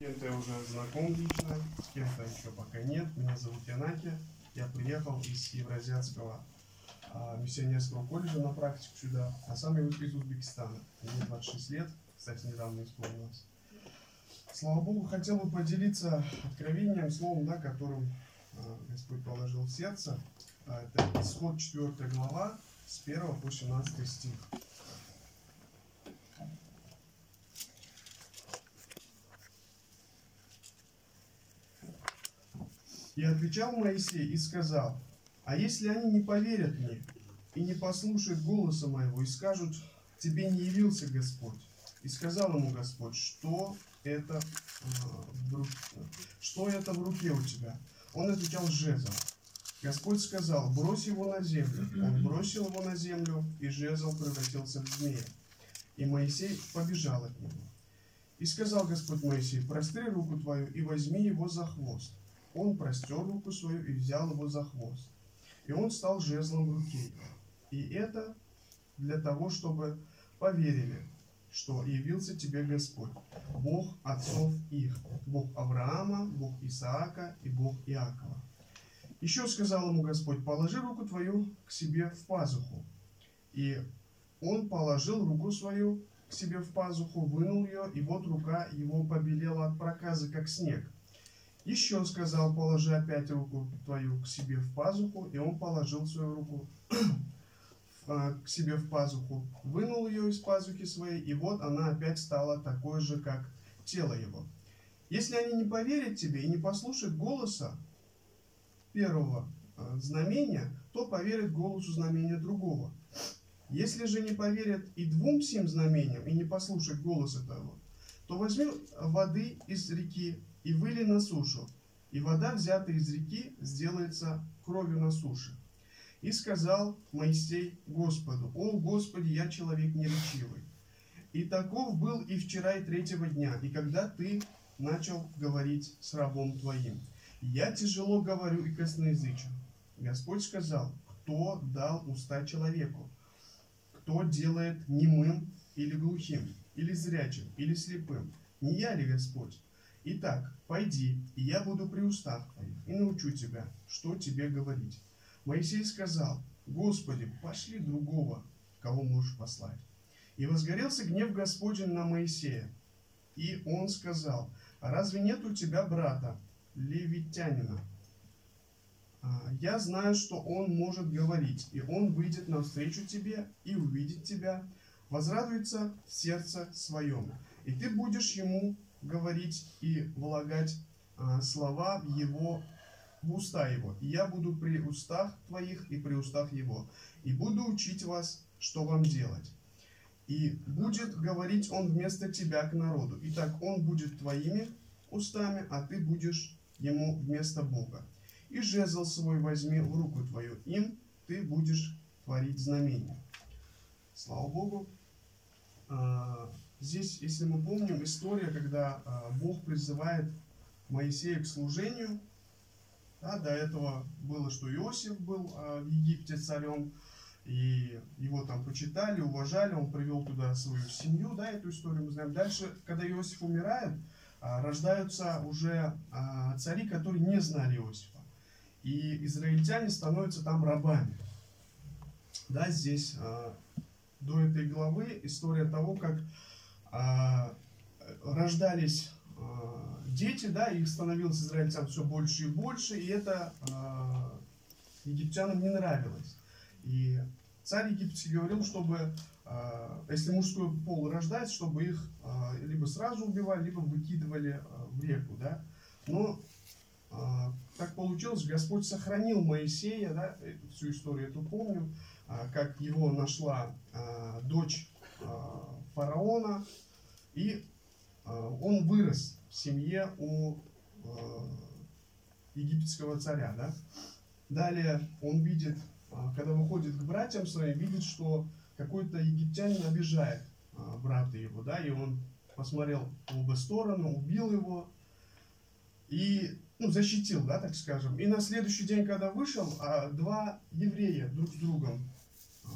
кем-то я уже знаком лично, с кем-то еще пока нет. Меня зовут Янаки. Я приехал из Евразиатского а, миссионерского колледжа на практику сюда, а сам я из Узбекистана. Мне 26 лет, кстати, недавно исполнилось. Слава Богу, хотел бы поделиться откровением, словом, да, которым а, Господь положил в сердце. А, это исход 4 глава, с 1 по 17 стих. И отвечал Моисей и сказал, а если они не поверят мне и не послушают голоса моего и скажут, тебе не явился Господь? И сказал ему Господь, что это, э, в что это в руке у тебя? Он отвечал, жезл. Господь сказал, брось его на землю. Он бросил его на землю, и жезл превратился в змея. И Моисей побежал от него. И сказал Господь Моисей, простри руку твою и возьми его за хвост. Он простер руку свою и взял его за хвост. И он стал жезлом в руке. И это для того, чтобы поверили, что явился тебе Господь, Бог отцов их, Бог Авраама, Бог Исаака и Бог Иакова. Еще сказал ему Господь, положи руку твою к себе в пазуху. И он положил руку свою к себе в пазуху, вынул ее, и вот рука его побелела от проказа, как снег. Еще сказал, положи опять руку твою к себе в пазуху, и он положил свою руку а, к себе в пазуху, вынул ее из пазухи своей, и вот она опять стала такой же, как тело его. Если они не поверят тебе и не послушают голоса первого а, знамения, то поверят голосу знамения другого. Если же не поверят и двум сим знамениям и не послушают голоса того, то возьми воды из реки и выли на сушу, и вода, взятая из реки, сделается кровью на суше. И сказал Моисей Господу, «О, Господи, я человек неречивый». И таков был и вчера, и третьего дня, и когда ты начал говорить с рабом твоим. Я тяжело говорю и косноязычен. Господь сказал, кто дал уста человеку? Кто делает немым или глухим, или зрячим, или слепым? Не я ли Господь? Итак, пойди, и я буду при устах твоих, и научу тебя, что тебе говорить. Моисей сказал, Господи, пошли другого, кого можешь послать. И возгорелся гнев Господень на Моисея. И он сказал, «А разве нет у тебя брата, левитянина? А, Я знаю, что он может говорить, и он выйдет навстречу тебе и увидит тебя, возрадуется в сердце своем. И ты будешь ему говорить и влагать а, слова в его в уста его, и я буду при устах твоих и при устах его, и буду учить вас, что вам делать. И будет говорить он вместо тебя к народу. Итак, он будет твоими устами, а ты будешь ему вместо Бога. И жезл свой возьми в руку твою, им ты будешь творить знамения. Слава Богу. Здесь, если мы помним, история, когда а, Бог призывает Моисея к служению. Да, до этого было, что Иосиф был а, в Египте царем, и его там почитали, уважали, он привел туда свою семью, да, эту историю мы знаем. Дальше, когда Иосиф умирает, а, рождаются уже цари, которые не знали Иосифа. И израильтяне становятся там рабами. Да, здесь до этой главы история того, как рождались а, дети, да, их становилось израильтян все больше и больше, и это а, египтянам не нравилось. И царь египетский говорил, чтобы, а, если мужской пол рождается, чтобы их а, либо сразу убивали, либо выкидывали а, в реку, да. Но а, так получилось, Господь сохранил Моисея, да, э, всю историю эту помню, а, как его нашла а, дочь а, фараона, и а, он вырос в семье у а, египетского царя, да. Далее он видит, а, когда выходит к братьям своим, видит, что какой-то египтянин обижает брата его, да, и он посмотрел в оба стороны, убил его и ну, защитил, да, так скажем. И на следующий день, когда вышел, а, два еврея друг с другом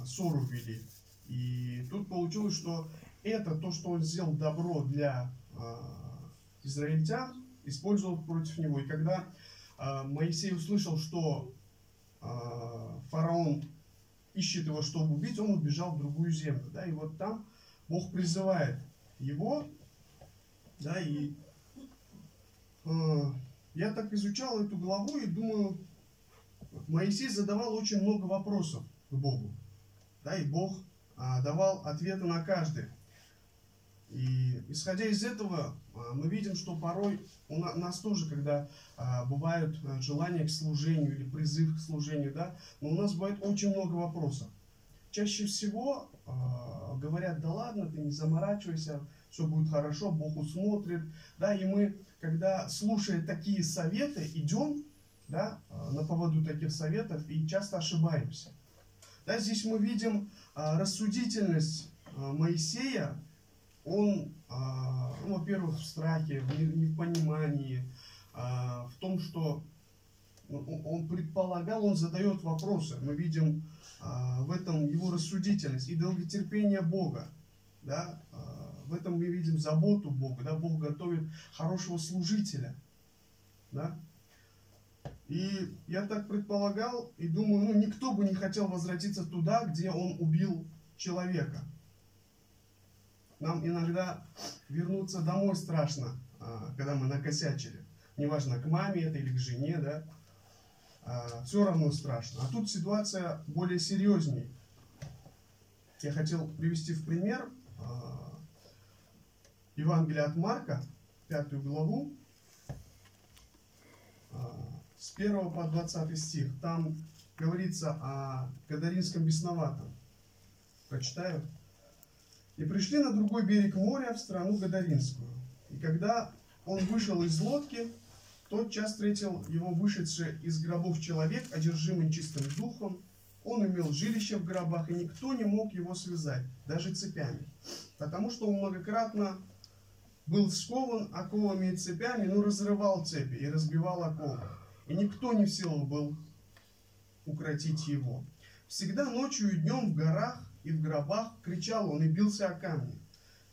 ссору вели. И тут получилось, что это то, что он сделал добро для а, израильтян, использовал против него. И когда э, Моисей услышал, что э, фараон ищет его, чтобы убить, он убежал в другую землю. Да, и вот там Бог призывает его, да, и э, я так изучал эту главу и думаю, Моисей задавал очень много вопросов к Богу, да, и Бог давал ответы на каждый. И исходя из этого, а, мы видим, что порой у нас тоже, когда а, бывают а, желания к служению или призыв к служению, да, но у нас бывает очень много вопросов. Чаще всего говорят, да ладно, ты не заморачивайся, все будет хорошо, Бог усмотрит. Да, и мы, когда слушая такие советы, идем да, на поводу таких советов и часто ошибаемся. Да, здесь мы видим рассудительность Моисея, он, а, ну, во-первых, в страхе, в непонимании, а, в том, что он предполагал, он задает вопросы. Мы видим а, в этом его рассудительность и долготерпение Бога. Да? В этом мы видим заботу Бога. Да? Бог готовит хорошего служителя. Да? И я так предполагал и думаю, ну никто бы не хотел возвратиться туда, где он убил человека. Нам иногда вернуться домой страшно, а, когда мы накосячили. Неважно, к маме это или к жене, да. А, Все равно страшно. А тут ситуация более серьезней. Я хотел привести в пример а, Евангелие от Марка, пятую главу, с 1 по 20 стих. Там говорится о Гадаринском бесноватом. Прочитаю. И пришли на другой берег моря, в страну Гадаринскую. И когда он вышел из лодки, тот час встретил его вышедший из гробов человек, одержимый чистым духом. Он имел жилище в гробах, и никто не мог его связать, даже цепями. Потому что он многократно был скован оковами и цепями, но разрывал цепи и разбивал оковы. И никто не в силах был укротить его. Всегда ночью и днем в горах и в гробах, кричал он и бился о камни.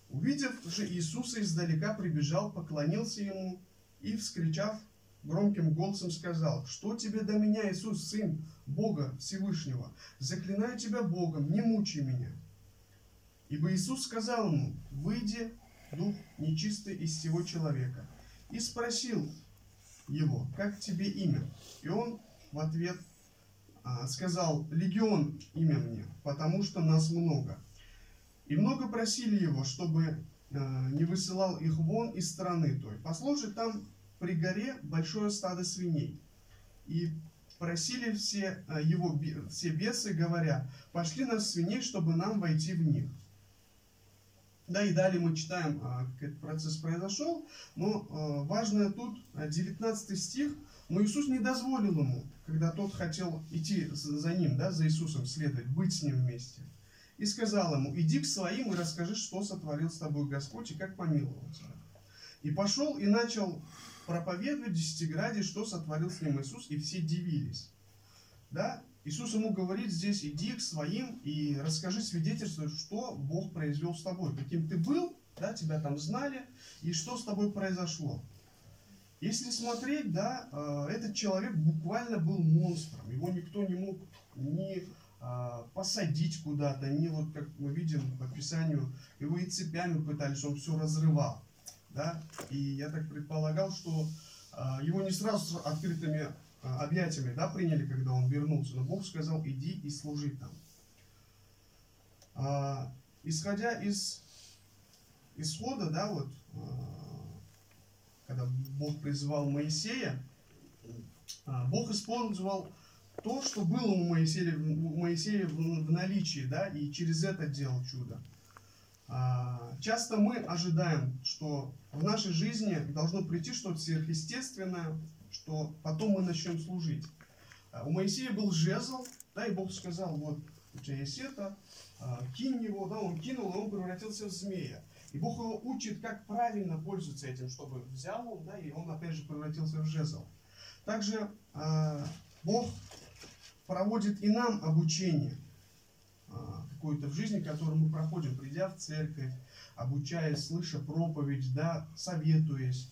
Увидев же Иисуса издалека, прибежал, поклонился ему и, вскричав громким голосом, сказал, «Что тебе до меня, Иисус, Сын Бога Всевышнего? Заклинаю тебя Богом, не мучай меня». Ибо Иисус сказал ему, «Выйди, дух нечистый из всего человека». И спросил его, «Как тебе имя?» И он в ответ а, сказал, легион имя мне, потому что нас много. И много просили его, чтобы а, не высылал их вон из страны той. Послушай, там при горе большое стадо свиней. И просили все а, его все бесы, говоря, пошли нас свиней, чтобы нам войти в них. Да, и далее мы читаем, как этот процесс произошел, но важное тут 19 стих, но Иисус не дозволил ему когда тот хотел идти за ним, да, за Иисусом следовать, быть с ним вместе. И сказал ему, иди к своим и расскажи, что сотворил с тобой Господь и как помиловал тебя. И пошел и начал проповедовать в Десятиграде, что сотворил с ним Иисус, и все дивились. Да? Иисус ему говорит здесь, иди к своим и расскажи свидетельство, что Бог произвел с тобой, каким ты был, да, тебя там знали, и что с тобой произошло. Если смотреть, да, э, этот человек буквально был монстром. Его никто не мог ни а, посадить куда-то, ни вот как мы видим по описанию, его и цепями пытались, он все разрывал. Да? И я так предполагал, что а, его не сразу с открытыми объятиями да, приняли, когда он вернулся. Но Бог сказал, иди и служи там. Исходя из исхода, да, вот, когда Бог призывал Моисея, а, Бог использовал то, что было у Моисея, у Моисея в наличии, да, и через это делал чудо. А, часто мы ожидаем, что в нашей жизни должно прийти что-то сверхъестественное, что потом мы начнем служить. А, у Моисея был жезл, да, и Бог сказал, вот, у тебя есть это, кинь его, да, он кинул, и он превратился в змея. И Бог его учит, как правильно пользоваться этим, чтобы взял он, да, и он опять же превратился в жезл. Также э, Бог проводит и нам обучение э, какое-то в жизни, которое мы проходим, придя в церковь, обучаясь, слыша проповедь, да, советуясь.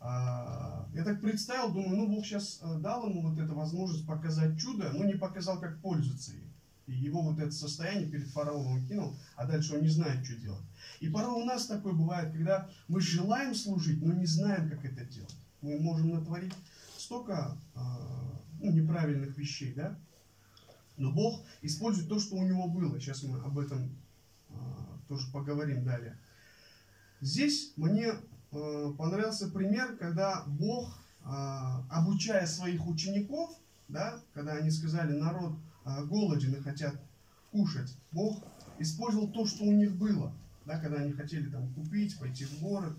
Я так представил, думаю, ну Бог сейчас дал ему вот эту возможность показать чудо, но не показал, как пользоваться им. И его вот это состояние перед фараоном кинул, а дальше он не знает, что делать. И порой у нас такое бывает, когда мы желаем служить, но не знаем, как это делать. Мы можем натворить столько э, ну, неправильных вещей, да? Но Бог использует то, что у него было. Сейчас мы об этом э, тоже поговорим далее. Здесь мне э, понравился пример, когда Бог, э, обучая своих учеников, да, когда они сказали, народ э, голоден и хотят кушать, Бог использовал то, что у них было. Да, когда они хотели там купить, пойти в город,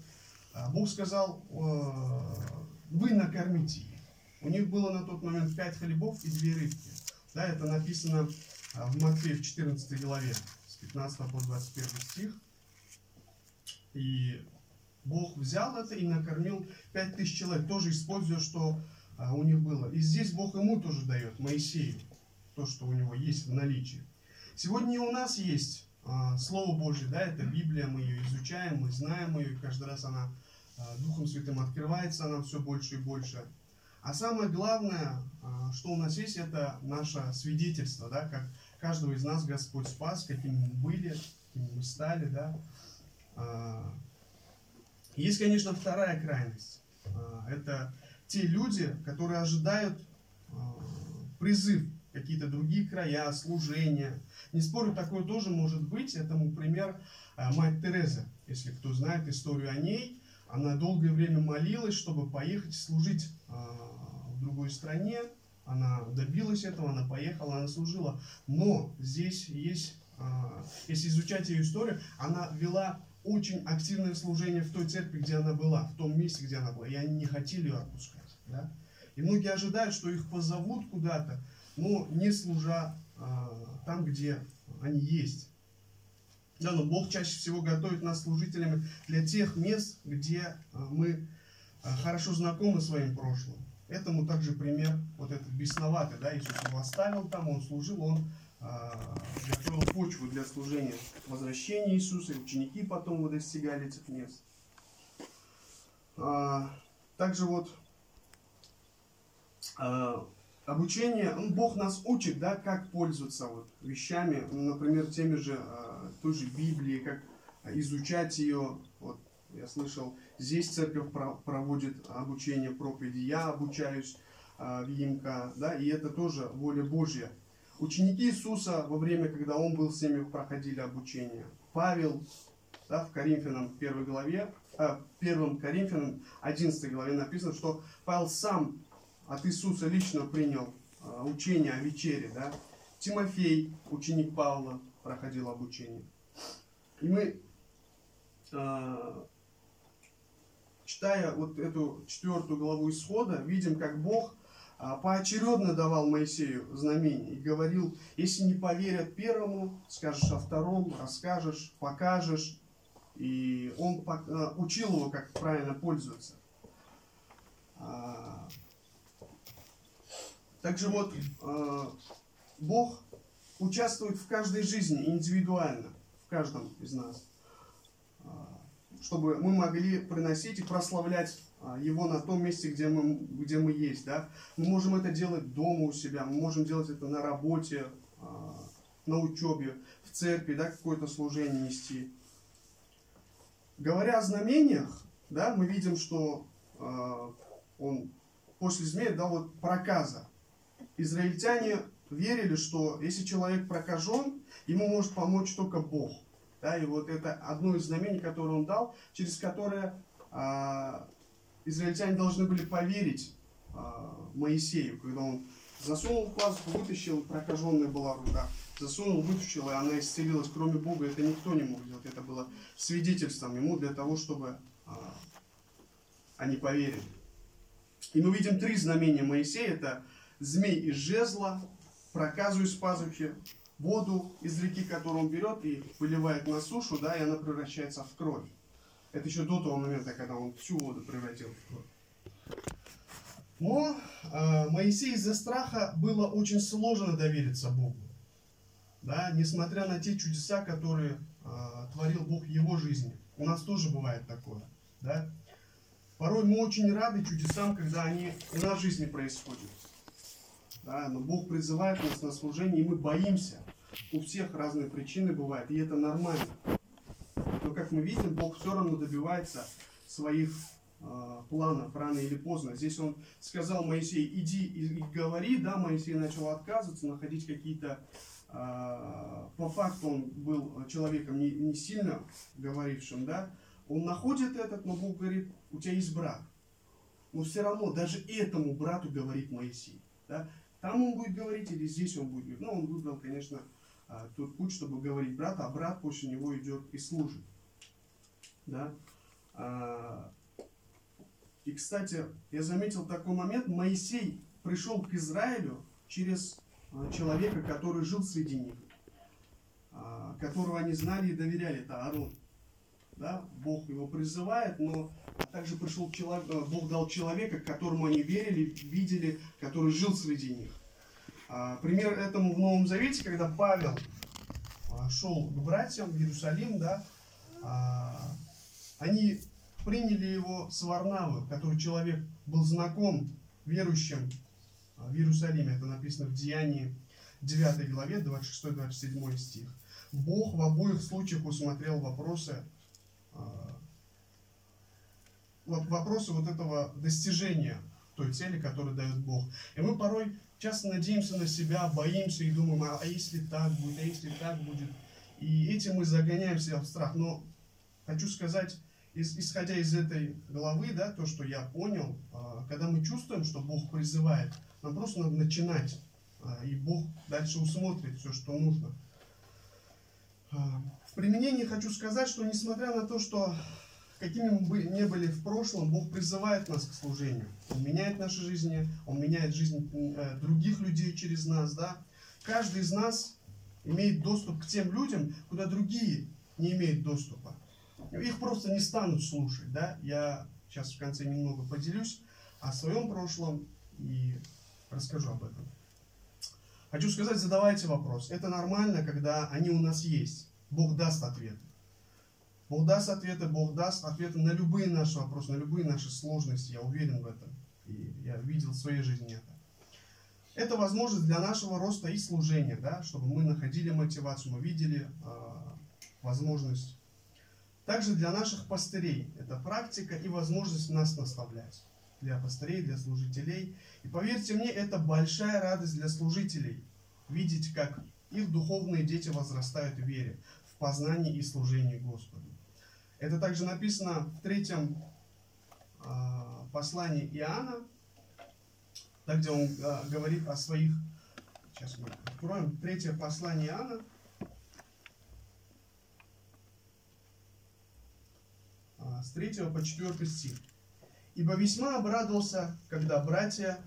Бог сказал, вы накормите их. У них было на тот момент пять хлебов и две рыбки. Да, это написано в Матфея в 14 главе, с 15 по 21 стих. И Бог взял это и накормил пять тысяч человек, тоже используя, что а, у них было. И здесь Бог ему тоже дает, Моисею, то, что у него есть в наличии. Сегодня и у нас есть а, Слово Божье, да, это Библия, мы ее изучаем, мы знаем ее, и каждый раз она а, Духом Святым открывается, она все больше и больше. А самое главное, что у нас есть, это наше свидетельство, да, как каждого из нас Господь спас, какими мы были, какими мы стали, да. А, есть, конечно, вторая крайность. А, это те люди, которые ожидают призыв какие-то другие края, служения. Не спорю, такое тоже может быть. Этому пример мать Тереза. Если кто знает историю о ней, она долгое время молилась, чтобы поехать служить в другой стране. Она добилась этого, она поехала, она служила. Но здесь есть, если изучать ее историю, она вела очень активное служение в той церкви, где она была, в том месте, где она была, и они не хотели ее отпускать. Да? И многие ожидают, что их позовут куда-то, но не служа а, там, где они есть. Да, но Бог чаще всего готовит нас служителями для тех мест, где а, мы а, хорошо знакомы своим прошлым. Этому также пример вот этот бесноватый, да, Иисус его оставил там, он служил, он готовил почву для служения возвращения Иисуса, и ученики потом его достигали этих мест. А, также вот а, обучение, ну, Бог нас учит, да, как пользоваться вот вещами, ну, например, теми же, а, той же Библии, как изучать ее. Вот, я слышал, здесь церковь проводит обучение проповеди, я обучаюсь в ЕМК, да, и это тоже воля Божья. Ученики Иисуса во время, когда Он был с ними, проходили обучение. Павел да, в Коринфянам 1 главе, э, 1 Коринфянам 11 главе написано, что Павел сам от Иисуса лично принял э, учение о вечере. Да? Тимофей, ученик Павла, проходил обучение. И мы, э, читая вот эту четвертую главу исхода, видим, как Бог а, поочередно давал Моисею знамения и говорил, если не поверят первому, скажешь о втором, расскажешь, покажешь. И он а, учил его, как правильно пользоваться. А, также вот Бог участвует в каждой жизни индивидуально, в каждом из нас, чтобы мы могли приносить и прославлять а, его на том месте, где мы, где мы есть. Да? Мы можем это делать дома у себя, мы можем делать это на работе, а, на учебе, в церкви, да, какое-то служение нести. Говоря о знамениях, да, мы видим, что э, он после змея дал вот проказа. Израильтяне верили, что если человек прокажен, ему может помочь только Бог. Да, и вот это одно из знамений, которое он дал, через которое израильтяне должны были поверить а, Моисею, когда он засунул пазуху, вытащил, прокаженная была рука, засунул, вытащил, и она исцелилась, кроме Бога, это никто не мог сделать, это было свидетельством ему для того, чтобы а, они поверили. И мы видим три знамения Моисея, это змей из жезла, проказу из пазухи, воду из реки, которую он берет и выливает на сушу, да, и она превращается в кровь. Это еще до того момента, когда он всю воду превратил в. Но э, Моисею из-за страха было очень сложно довериться Богу. Да, несмотря на те чудеса, которые э, творил Бог в его жизни. У нас тоже бывает такое. Да? Порой мы очень рады чудесам, когда они в нашей жизни происходят. Да, но Бог призывает нас на служение, и мы боимся. У всех разные причины бывают, и это нормально. Но как мы видим, Бог все равно добивается своих э, планов рано или поздно. Здесь он сказал Моисей, иди и, и говори, да, Моисей начал отказываться, находить какие-то э, по факту он был человеком не, не сильно говорившим, да, он находит этот, но Бог говорит, у тебя есть брат. Но все равно даже этому брату говорит Моисей. Да? Там он будет говорить или здесь он будет говорить. Ну, он выбрал, конечно, а, тот путь, чтобы говорить брата, а брат после него идет и служит. Да? А, и, кстати, я заметил такой момент. Моисей пришел к Израилю через а, человека, который жил среди них, которого они знали и доверяли, это Аарон да, Бог его призывает, но также пришел человек, э, Бог дал человека, которому они верили, видели, который жил среди них. А, пример этому в Новом Завете, когда Павел а, шел к братьям в Иерусалим, да, а, они приняли его с Варнавы, который человек был знаком верующим в Иерусалиме. Это написано в Деянии 9 главе, 26-27 стих. Бог в обоих случаях усмотрел вопросы вопросы вот этого достижения той цели, которую дает Бог. И мы порой часто надеемся на себя, боимся и думаем, а, а если так будет, а если так будет. И этим мы загоняем себя в страх. Но хочу сказать, исходя из этой главы, да, то, что я понял, а, когда мы чувствуем, что Бог призывает, нам просто надо начинать. А, и Бог дальше усмотрит все, что нужно. В применении хочу сказать, что несмотря на то, что какими мы не были в прошлом, Бог призывает нас к служению. Он меняет наши жизни, Он меняет жизнь э, других людей через нас. Да? Каждый из нас имеет доступ к тем людям, куда другие не имеют доступа. Их просто не станут слушать. Да? Я сейчас в конце немного поделюсь о своем прошлом и расскажу об этом. Хочу сказать, задавайте вопрос. Это нормально, когда они у нас есть. Бог даст ответы. Бог даст ответы, Бог даст ответы на любые наши вопросы, на любые наши сложности. Я уверен в этом. И я видел в своей жизни это. Это возможность для нашего роста и служения, да, чтобы мы находили мотивацию, мы видели э, возможность. Также для наших пастырей это практика и возможность нас наставлять. Для пастырей, для служителей. И поверьте мне, это большая радость для служителей. Видеть, как их духовные дети возрастают в вере, в познании и служении Господу. Это также написано в третьем э, послании Иоанна, да, где он э, говорит о своих... Сейчас мы откроем. Третье послание Иоанна. Э, с 3 по 4 стих. «Ибо весьма обрадовался, когда братья,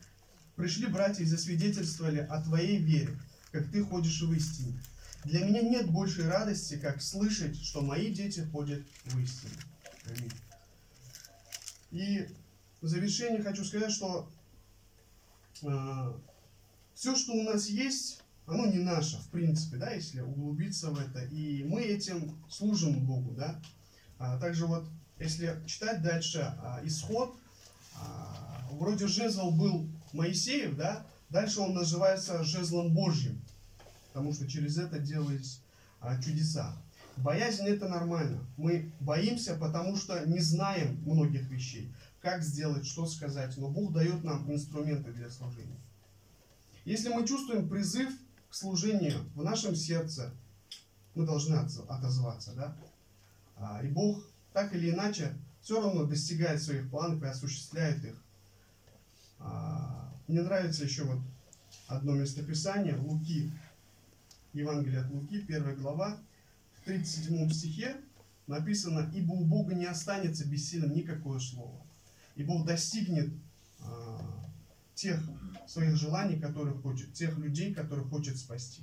пришли братья и засвидетельствовали о твоей вере, как ты ходишь в истине, для меня нет большей радости, как слышать, что мои дети ходят в истине. Аминь. И в завершение хочу сказать, что э, все, что у нас есть, оно не наше, в принципе, да, если углубиться в это. И мы этим служим Богу, да. А также вот, если читать дальше а, исход, а, вроде жезл был Моисеев, да, дальше он называется жезлом Божьим потому что через это делались а, чудеса. Боязнь это нормально. Мы боимся, потому что не знаем многих вещей. Как сделать, что сказать. Но Бог дает нам инструменты для служения. Если мы чувствуем призыв к служению в нашем сердце, мы должны отозваться, да? И Бог так или иначе все равно достигает своих планов и осуществляет их. А, мне нравится еще вот одно местописание, Луки Евангелие от Луки, 1 глава, в 37 стихе написано, «Ибо у Бога не останется бессильным никакое слово, и Бог достигнет а, тех своих желаний, которых хочет, тех людей, которых хочет спасти.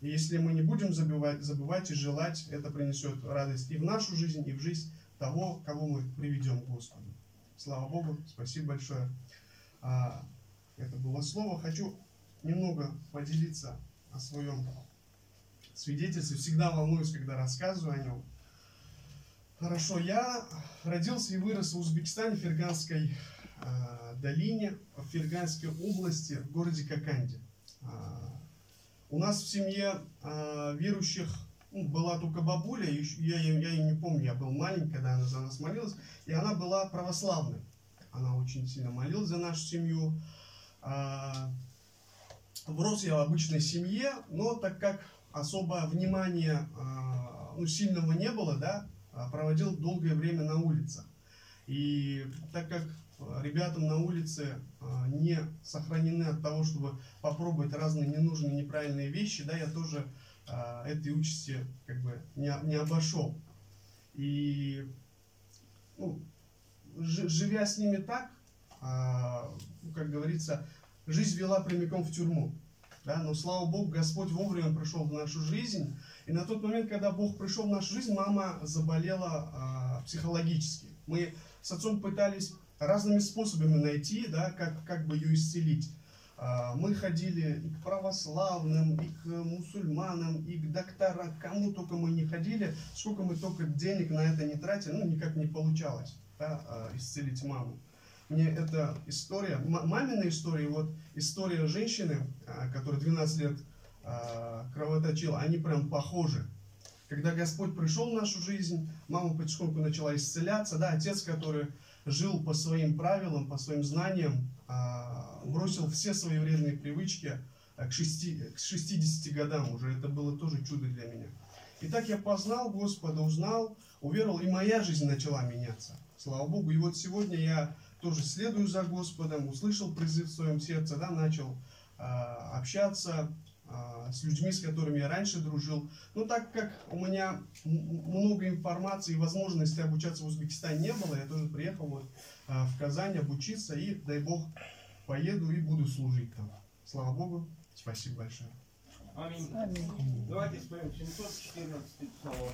И если мы не будем забывать, забывать и желать, это принесет радость и в нашу жизнь, и в жизнь того, кого мы приведем к Господу. Слава Богу, спасибо большое. А, это было слово. Хочу немного поделиться о своем свидетельстве. Всегда волнуюсь, когда рассказываю о нем. Хорошо, я родился и вырос в Узбекистане, в Ферганской э, долине, в Ферганской области, в городе Коканде. А, у нас в семье э, верующих ну, была только бабуля, я, я, я не помню, я был маленький, когда она за нас молилась, и она была православной. Она очень сильно молилась за нашу семью. А, Врос я в обычной семье, но так как особо внимания а, ну, сильного не было, да, проводил долгое время на улице. И так как ребятам на улице а, не сохранены от того, чтобы попробовать разные ненужные, неправильные вещи, да, я тоже а, этой участи как бы не, не обошел. И ну, жи- живя с ними так, а, как говорится, жизнь вела прямиком в тюрьму. Да? Но слава Богу, Господь вовремя пришел в нашу жизнь. И на тот момент, когда Бог пришел в нашу жизнь, мама заболела а, психологически. Мы с отцом пытались разными способами найти, да, как, как бы ее исцелить. А, Мы ходили и к православным, и к мусульманам, и к докторам, кому только мы не ходили, сколько мы только денег на это не тратили, ну никак не получалось да, а, исцелить маму. Мне эта история, мамина история, вот история женщины, а, которая 12 лет кровоточила, они прям похожи. Когда Господь пришел в нашу жизнь, мама потихоньку начала исцеляться, да, отец, который жил по своим правилам, по своим знаниям, а, бросил все свои вредные привычки а, к, шести- к 60 годам уже. Это было тоже чудо для меня. И так я познал Господа, узнал, уверовал, и моя жизнь начала меняться. Слава Богу. И вот сегодня я тоже следую за Господом, услышал призыв в своем сердце, да, начал а, общаться с людьми, с которыми я раньше дружил. Но так как у меня много информации и возможности обучаться в Узбекистане не было, я тоже приехал вот, а, в Казань обучиться и, дай Бог, поеду и буду служить там. Слава Богу. Спасибо большое. Аминь. Аминь. Давайте споем 714 псалом.